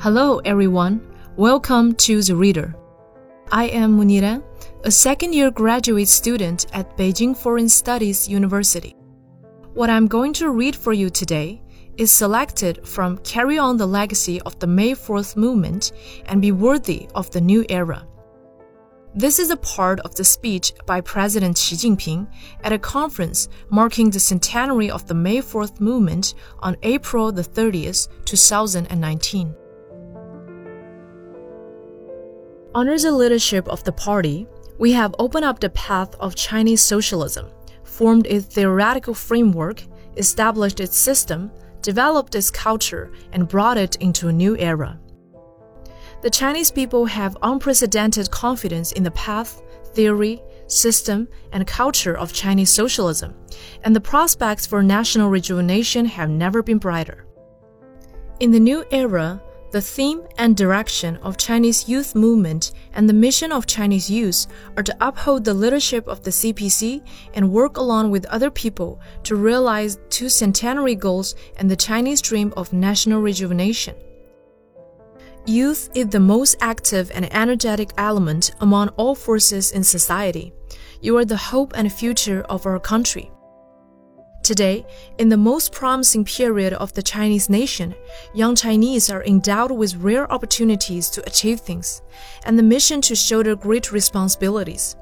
Hello, everyone. Welcome to The Reader. I am Munira, a second year graduate student at Beijing Foreign Studies University. What I'm going to read for you today is selected from Carry On the Legacy of the May 4th Movement and Be Worthy of the New Era. This is a part of the speech by President Xi Jinping at a conference marking the centenary of the May 4th movement on April the 30th, 2019. Under the leadership of the party, we have opened up the path of Chinese socialism, formed its theoretical framework, established its system, developed its culture, and brought it into a new era. The Chinese people have unprecedented confidence in the path, theory, system, and culture of Chinese socialism, and the prospects for national rejuvenation have never been brighter. In the new era, the theme and direction of Chinese youth movement and the mission of Chinese youth are to uphold the leadership of the CPC and work along with other people to realize two centenary goals and the Chinese dream of national rejuvenation. Youth is the most active and energetic element among all forces in society. You are the hope and future of our country. Today, in the most promising period of the Chinese nation, young Chinese are endowed with rare opportunities to achieve things and the mission to shoulder great responsibilities.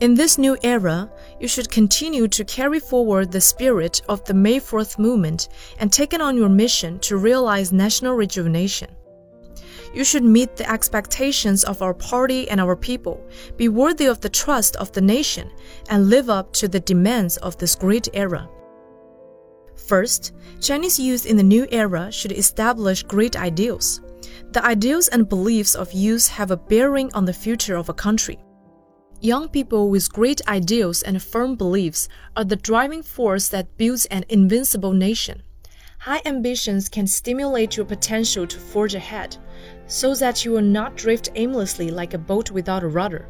In this new era, you should continue to carry forward the spirit of the May 4th movement and take on your mission to realize national rejuvenation. You should meet the expectations of our party and our people, be worthy of the trust of the nation, and live up to the demands of this great era. First, Chinese youth in the new era should establish great ideals. The ideals and beliefs of youth have a bearing on the future of a country. Young people with great ideals and firm beliefs are the driving force that builds an invincible nation. High ambitions can stimulate your potential to forge ahead, so that you will not drift aimlessly like a boat without a rudder.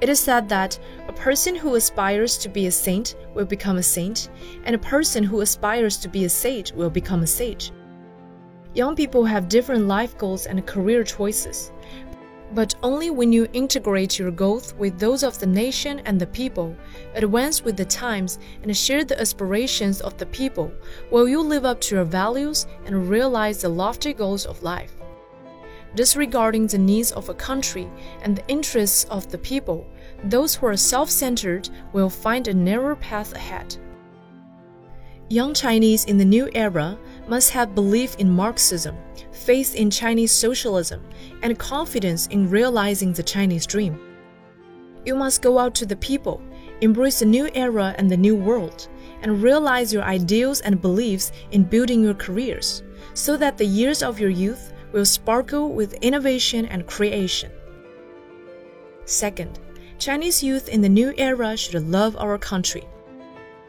It is said that a person who aspires to be a saint will become a saint, and a person who aspires to be a sage will become a sage. Young people have different life goals and career choices, but only when you integrate your goals with those of the nation and the people, advance with the times, and share the aspirations of the people, will you live up to your values and realize the lofty goals of life disregarding the needs of a country and the interests of the people, those who are self centered will find a narrow path ahead. Young Chinese in the new era must have belief in Marxism, faith in Chinese socialism, and confidence in realizing the Chinese dream. You must go out to the people, embrace the new era and the new world, and realize your ideals and beliefs in building your careers, so that the years of your youth will sparkle with innovation and creation. Second, Chinese youth in the new era should love our country.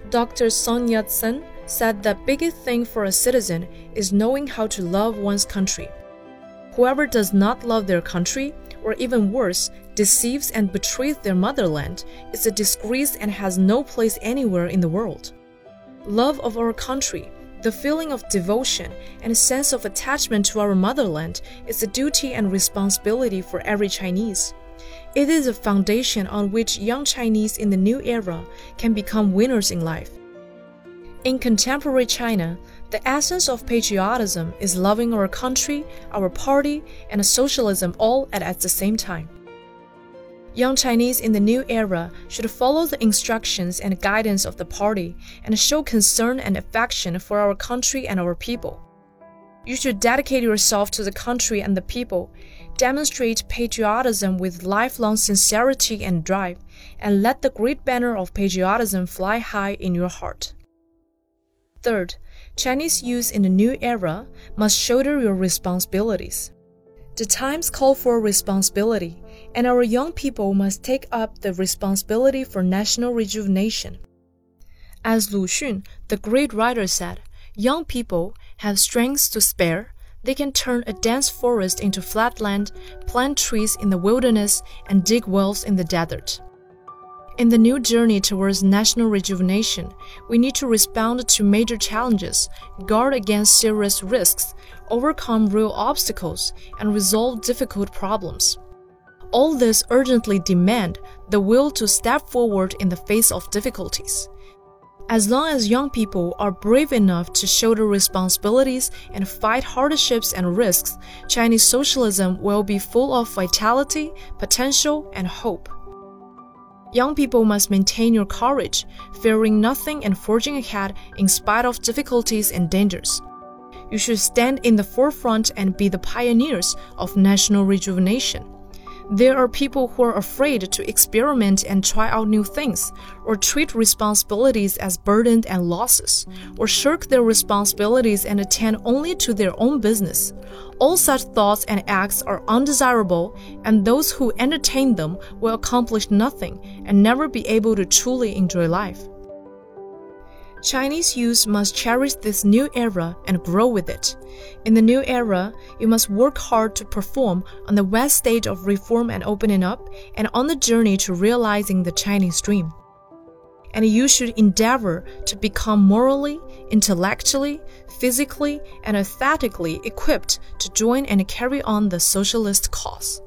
Dr. Sun Yat-sen said the biggest thing for a citizen is knowing how to love one's country. Whoever does not love their country, or even worse, deceives and betrays their motherland, is a disgrace and has no place anywhere in the world. Love of our country, the feeling of devotion and sense of attachment to our motherland is a duty and responsibility for every Chinese. It is a foundation on which young Chinese in the new era can become winners in life. In contemporary China, the essence of patriotism is loving our country, our party, and socialism all at, at the same time. Young Chinese in the new era should follow the instructions and guidance of the party and show concern and affection for our country and our people. You should dedicate yourself to the country and the people, demonstrate patriotism with lifelong sincerity and drive, and let the great banner of patriotism fly high in your heart. Third, Chinese youth in the new era must shoulder your responsibilities. The times call for responsibility, and our young people must take up the responsibility for national rejuvenation. As Lu Xun, the great writer, said, young people have strengths to spare. They can turn a dense forest into flat land, plant trees in the wilderness, and dig wells in the desert. In the new journey towards national rejuvenation, we need to respond to major challenges, guard against serious risks, overcome real obstacles, and resolve difficult problems. All this urgently demand the will to step forward in the face of difficulties. As long as young people are brave enough to shoulder responsibilities and fight hardships and risks, Chinese socialism will be full of vitality, potential, and hope. Young people must maintain your courage, fearing nothing and forging ahead in spite of difficulties and dangers. You should stand in the forefront and be the pioneers of national rejuvenation. There are people who are afraid to experiment and try out new things, or treat responsibilities as burden and losses, or shirk their responsibilities and attend only to their own business. All such thoughts and acts are undesirable, and those who entertain them will accomplish nothing and never be able to truly enjoy life. Chinese youth must cherish this new era and grow with it. In the new era, you must work hard to perform on the west stage of reform and opening up, and on the journey to realizing the Chinese dream. And you should endeavor to become morally, intellectually, physically, and aesthetically equipped to join and carry on the socialist cause.